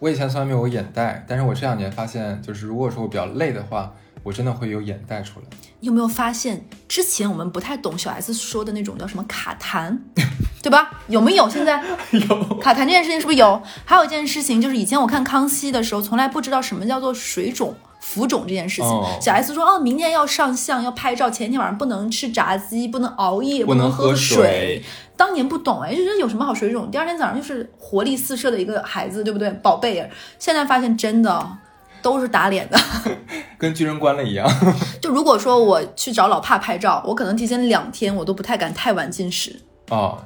我以前从来没有过眼袋，但是我这两年发现，就是如果说我比较累的话，我真的会有眼袋出来。你有没有发现，之前我们不太懂小 S 说的那种叫什么卡痰，对吧？有没有？现在 有卡痰这件事情是不是有？还有一件事情就是以前我看康熙的时候，从来不知道什么叫做水肿。浮肿这件事情，哦小 S 说哦，明天要上相，要拍照，前一天晚上不能吃炸鸡，不能熬夜，不能喝水当年不懂哎，就觉得有什么好水肿，第二天早上就是活力四射的一个孩子，对不对？宝贝儿。现在发现真的都是打脸的。跟巨人关了一样。就如果说我去找老帕拍照，我可能提前两天我都不太敢太晚进食，哦，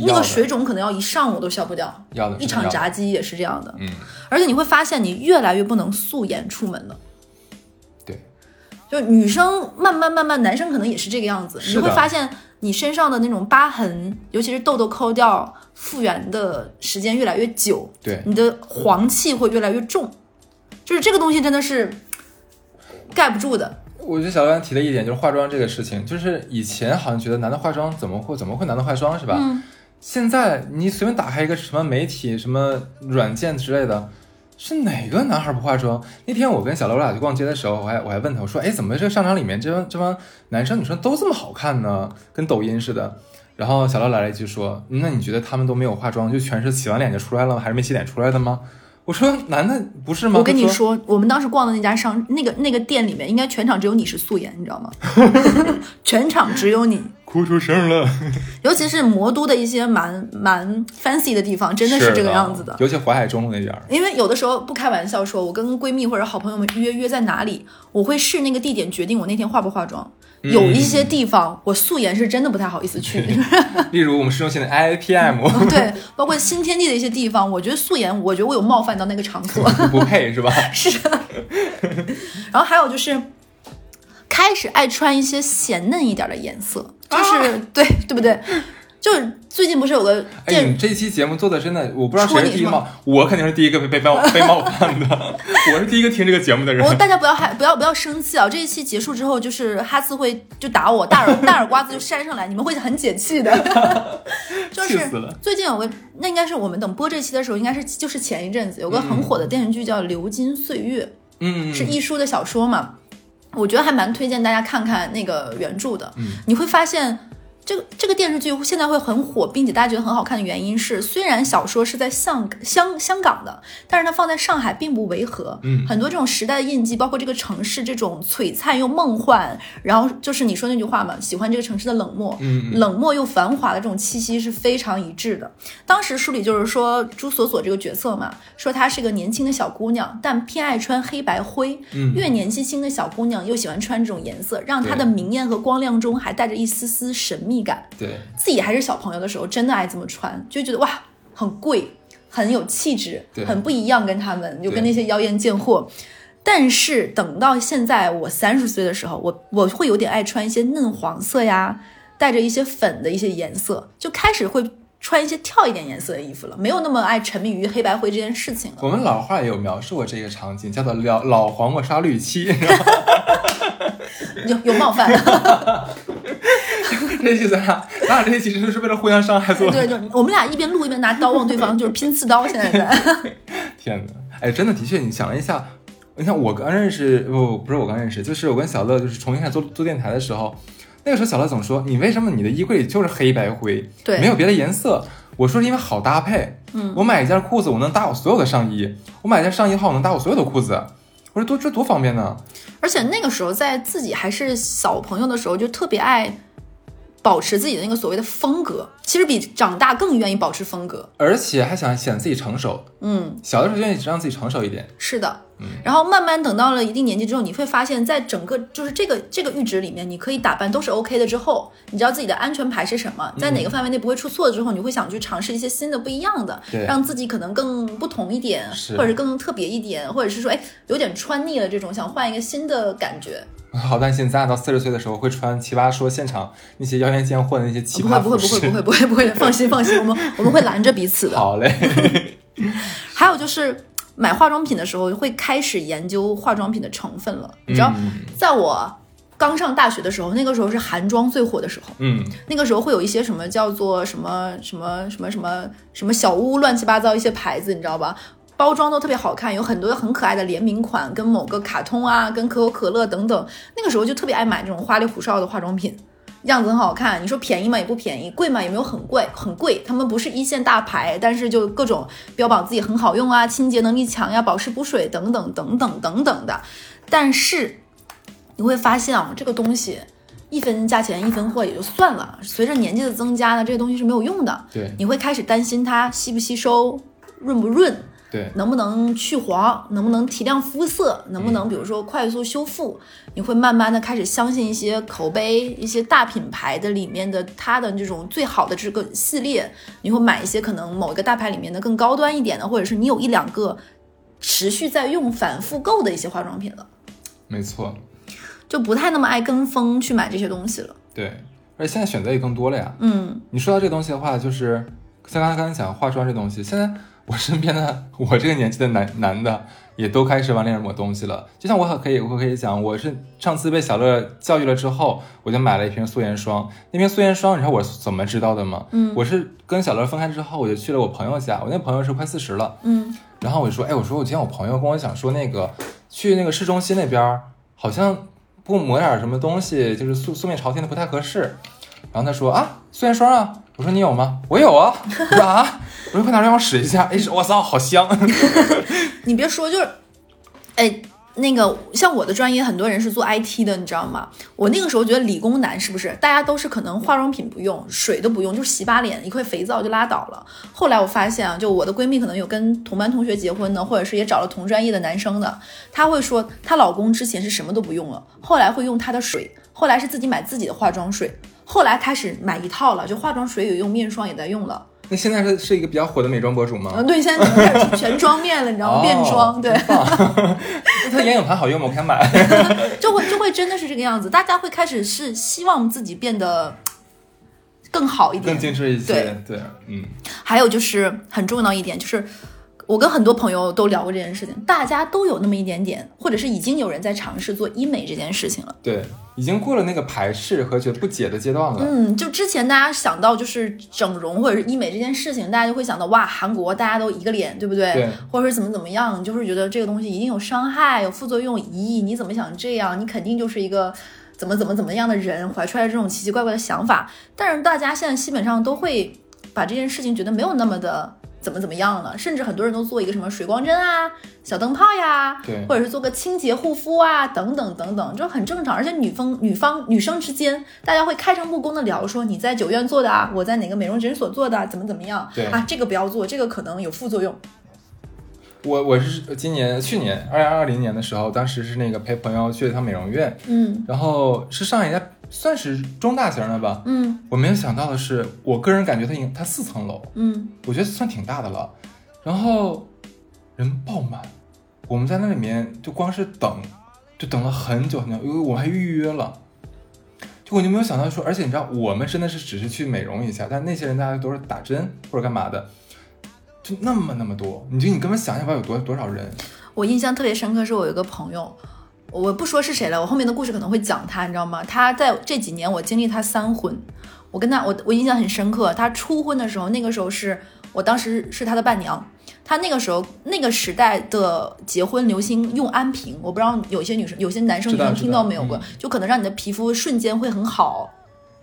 那个水肿可能要一上午都消不掉。要的，一场炸鸡也是这样的，嗯，而且你会发现你越来越不能素颜出门了。对，就女生慢慢慢慢，男生可能也是这个样子，你会发现你身上的那种疤痕，尤其是痘痘抠掉，复原的时间越来越久，对，你的黄气会越来越重，就是这个东西真的是盖不住的。我觉得小刘提的一点，就是化妆这个事情，就是以前好像觉得男的化妆怎么会怎么会男的化妆是吧？嗯。现在你随便打开一个什么媒体、什么软件之类的，是哪个男孩不化妆？那天我跟小刘我俩去逛街的时候，我还我还问他，我说，哎，怎么这个商场里面这帮这帮男生女生都这么好看呢？跟抖音似的。然后小刘来了一句说，嗯那你觉得他们都没有化妆，就全是洗完脸就出来了吗？还是没洗脸出来的吗？我说男的不是吗？我跟你他说，我们当时逛的那家商那个那个店里面，应该全场只有你是素颜，你知道吗？全场只有你。哭出声了，尤其是魔都的一些蛮蛮 fancy 的地方，真的是这个样子的。尤其淮海中路那边儿。因为有的时候不开玩笑说，我跟闺蜜或者好朋友们约约在哪里，我会视那个地点决定我那天化不化妆。有一些地方我素颜是真的不太好意思去，例如我们市中心的 IPM，对，包括新天地的一些地方，我觉得素颜，我觉得我有冒犯到那个场所。不配是吧？是的。然后还有就是，开始爱穿一些显嫩一点的颜色，就是、对对不对？就是最近不是有个哎，这期节目做的真的，我不知道谁第一个冒，我肯定是第一个被被冒被冒犯的，我是第一个听这个节目的人我。大家不要害不要不要生气啊！这一期结束之后，就是哈斯会就打我，大耳 大耳瓜子就扇上来，你们会很解气的。就是最近有个，那应该是我们等播这期的时候，应该是就是前一阵子有个很火的电视剧叫《流金岁月》，嗯，是亦舒的小说嘛，我觉得还蛮推荐大家看看那个原著的。嗯你会发现。这个这个电视剧现在会很火，并且大家觉得很好看的原因是，虽然小说是在香香香港的，但是它放在上海并不违和。嗯很多这种时代的印记，包括这个城市这种璀璨又梦幻，然后就是你说那句话嘛，喜欢这个城市的冷漠，嗯嗯冷漠又繁华的这种气息是非常一致的。当时书里就是说朱锁锁这个角色嘛，说她是个年轻的小姑娘，但偏爱穿黑白灰。嗯越年纪轻的小姑娘又喜欢穿这种颜色，让她的明艳和光亮中还带着一丝丝神秘感。对，自己还是小朋友的时候，真的爱这么穿，就觉得哇，很贵，很有气质对，很不一样，跟他们就跟那些妖艳贱货。但是等到现在我三十岁的时候，我我会有点爱穿一些嫩黄色呀，带着一些粉的一些颜色，就开始会穿一些跳一点颜色的衣服了，没有那么爱沉迷于黑白灰这件事情了。我们老话也有描述过这个场景，叫做老老黄瓜刷绿漆，有有冒犯，这期咱俩咱俩这期其实是为了互相伤害做的。对对，我们俩一边录一边拿刀往对方，就是拼刺刀。现在在，天哪，哎，真的的确，你想了一下，你看我刚认识，不不是我刚认识，就是我跟小乐就是重新开始做做电台的时候，那个时候小乐总说，你为什么你的衣柜里就是黑白灰，对没有别的颜色？我说是因为好搭配，嗯，我买一件裤子，我能搭我所有的上衣；我买一件上衣的话，我能搭我所有的裤子。我说多这多方便呢！而且那个时候在自己还是小朋友的时候，就特别爱保持自己的那个所谓的风格，其实比长大更愿意保持风格。而且还想显得自己成熟，嗯，小的时候愿意让自己成熟一点。是的。嗯然后慢慢等到了一定年纪之后，你会发现在整个就是这个这个阈值里面，你可以打扮都是 OK 的。之后，你知道自己的安全牌是什么，在哪个范围内不会出错之后，你会想去尝试一些新的不一样的，让自己可能更不同一点，或者是更特别一点，或者是说，哎，有点穿腻了这种，想换一个新的感觉。好担心咱俩到四十岁的时候会穿奇葩说现场那些妖艳贱货的那些奇不会葩。不会不会不会不会不会，放心放心，我们我们会拦着彼此的。好嘞，还有就是买化妆品的时候，会开始研究化妆品的成分了。你知道，嗯在我刚上大学的时候，那个时候是韩妆最火的时候，嗯，那个时候会有一些什么叫做什么什么什么什么什么小屋乱七八糟一些牌子，你知道吧？包装都特别好看，有很多很可爱的联名款，跟某个卡通啊，跟可口可乐等等。那个时候就特别爱买这种花里胡哨的化妆品，样子很好看。你说便宜吗？也不便宜，贵吗？也没有很贵，很贵。他们不是一线大牌，但是就各种标榜自己很好用啊，清洁能力强呀，保湿补水等等等等等等的。但是你会发现啊，这个东西一分价钱一分货也就算了，随着年纪的增加呢，这个东西是没有用的。对你会开始担心它吸不吸收、润不润，对，能不能去黄，能不能提亮肤色，能不能比如说快速修复，你会慢慢的开始相信一些口碑、一些大品牌的里面的它的这种最好的这个系列，你会买一些可能某一个大牌里面的更高端一点的，或者是你有一两个持续在用、反复购的一些化妆品了，没错，就不太那么爱跟风去买这些东西了。对，而且现在选择也更多了呀。嗯，你说到这个东西的话，就是像刚才刚才讲化妆这东西，现在我身边的我这个年纪的男男的也都开始往脸上抹东西了。就像我可以我可以讲，我是上次被小乐教育了之后，我就买了一瓶素颜霜。那瓶素颜霜，你知道我是怎么知道的吗？嗯我是跟小乐分开之后，我就去了我朋友家，我那朋友是快四十了，嗯然后我就说，哎，我说我今天我朋友跟我讲说，那个去那个市中心那边儿好像不抹点什么东西，就是素素面朝天的不太合适。然后他说啊，素颜霜啊，我说你有吗？我有啊。我说啊，我说快拿让我使一下。哎，我操，好香。你别说，就是，哎，那个像我的专业，很多人是做 IT 的，你知道吗？我那个时候觉得理工男是不是大家都是可能化妆品不用，水都不用，就洗把脸一块肥皂就拉倒了。后来我发现啊，就我的闺蜜可能有跟同班同学结婚的，或者是也找了同专业的男生的，她会说她老公之前是什么都不用了，后来会用她的水，后来是自己买自己的化妆水，后来开始买一套了，就化妆水也用，面霜也在用了。那现在是是一个比较火的美妆博主吗？嗯，对，现在开始全妆面了，你知道吗？哦变妆，对。那它眼影盘好用吗？我想买。就会就会真的是这个样子，大家会开始是希望自己变得更好一点更。精致一些。对对，嗯，还有就是很重要一点，就是我跟很多朋友都聊过这件事情，大家都有那么一点点，或者是已经有人在尝试做医美这件事情了。对，已经过了那个排斥和觉得不解的阶段了。嗯，就之前大家想到就是整容或者是医美这件事情，大家就会想到哇，韩国大家都一个脸，对不对？对或者是怎么怎么样，就是觉得这个东西一定有伤害、有副作用，咦，你怎么想这样？你肯定就是一个怎么怎么怎么样的人，怀出来这种奇奇怪怪的想法。但是大家现在基本上都会把这件事情觉得没有那么的。怎么怎么样了？甚至很多人都做一个什么水光针啊、小灯泡呀，对或者是做个清洁护肤啊，等等等等，就很正常。而且女方、女方、女生之间，大家会开诚布公的聊说你在九院做的啊，我在哪个美容诊所做的啊，怎么怎么样对啊，这个不要做，这个可能有副作用。我我是今年去年二零二零年的时候，当时是那个陪朋友去了一趟美容院，嗯然后是上一家算是中大型的吧。嗯我没有想到的是，我个人感觉它它四层楼，嗯，我觉得算挺大的了。然后人爆满，我们在那里面就光是等，就等了很久很久，因为我还预约了。就我就没有想到说，而且你知道，我们真的是只是去美容一下，但那些人大家都是打针或者干嘛的，就那么那么多，你就你根本想象不到有多多少人。我印象特别深刻，是我有一个朋友，我不说是谁了，我后面的故事可能会讲他，你知道吗？他在这几年我经历他三婚，我跟他我我印象很深刻，他初婚的时候，那个时候是我当时是他的伴娘。他那个时候那个时代的结婚流行用安瓶，我不知道有些女生、有些男生女生知道知道听到没有过，嗯就可能让你的皮肤瞬间会很好、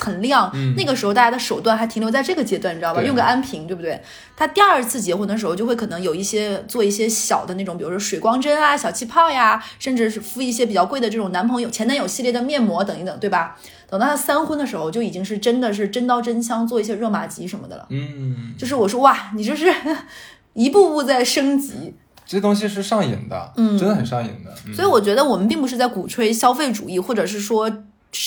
很亮。嗯那个时候大家的手段还停留在这个阶段，你知道吧？用个安瓶，对不对？他第二次结婚的时候，就会可能有一些做一些小的那种，比如说水光针啊、小气泡呀，甚至是敷一些比较贵的这种男朋友、前男友系列的面膜等一等，对吧？等到他三婚的时候，就已经是真的是真刀真枪做一些热玛吉什么的了。嗯，就是我说哇，你这是 一步步在升级。这东西是上瘾的，嗯真的很上瘾的。嗯所以我觉得我们并不是在鼓吹消费主义，或者是说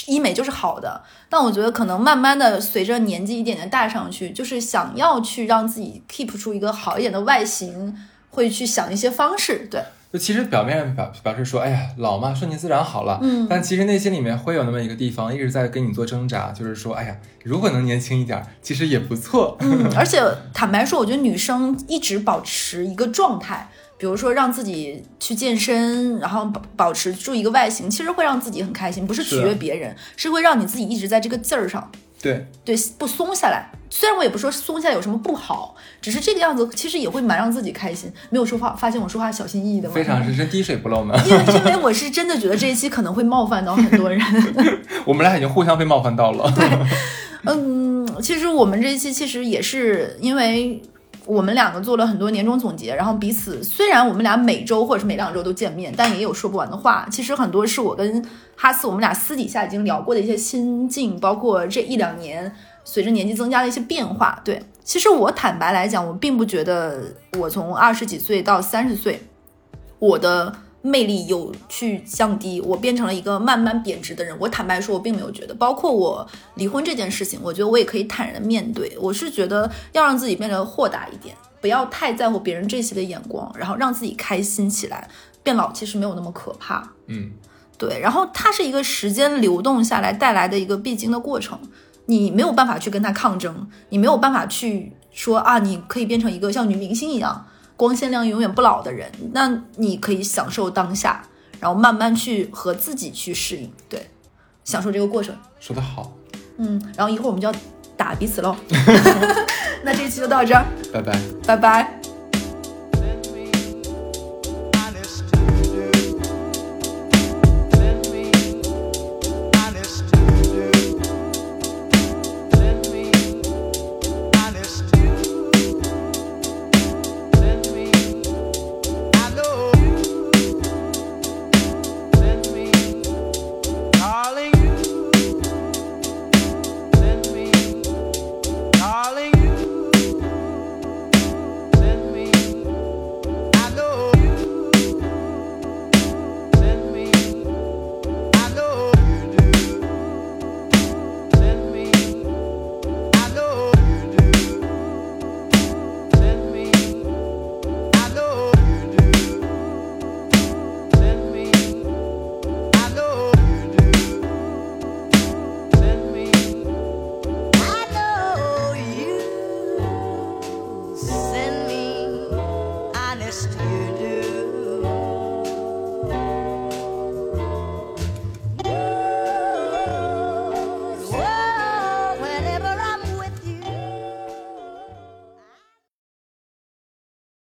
医美就是好的。但我觉得可能慢慢的随着年纪一点点大上去，就是想要去让自己 keep 出一个好一点的外形，会去想一些方式。对，就其实表面上表表示说，哎呀，老嘛，顺其自然好了。嗯但其实内心里面会有那么一个地方一直在跟你做挣扎，就是说，哎呀，如果能年轻一点，其实也不错。嗯，而且坦白说，我觉得女生一直保持一个状态。比如说让自己去健身，然后保保持住一个外形，其实会让自己很开心，不是取悦别人，是会让你自己一直在这个劲儿上。对，对，不松下来。虽然我也不说松下来有什么不好，只是这个样子其实也会蛮让自己开心。没有说话，发现我说话小心翼翼的吗？非常是真滴水不漏呢。因为因为我是真的觉得这一期可能会冒犯到很多人。我们俩已经互相被冒犯到了。对嗯，其实我们这一期其实也是因为我们两个做了很多年终总结，然后彼此虽然我们俩每周或者是每两周都见面，但也有说不完的话。其实很多是我跟哈斯我们俩私底下已经聊过的一些心境，包括这一两年随着年纪增加的一些变化。对，其实我坦白来讲，我并不觉得我从二十几岁到三十岁，我的。魅力有去降低，我变成了一个慢慢贬值的人。我坦白说，我并没有觉得，包括我离婚这件事情，我觉得我也可以坦然的面对。我是觉得要让自己变得豁达一点，不要太在乎别人这些的眼光，然后让自己开心起来。变老其实没有那么可怕，嗯，对。然后它是一个时间流动下来带来的一个必经的过程，你没有办法去跟它抗争，你没有办法去说啊，你可以变成一个像女明星一样。光鲜亮永远不老的人，那你可以享受当下，然后慢慢去和自己去适应，对，享受这个过程。说得好，嗯，然后一会儿我们就要打彼此喽。那这一期就到这儿，拜拜，拜拜。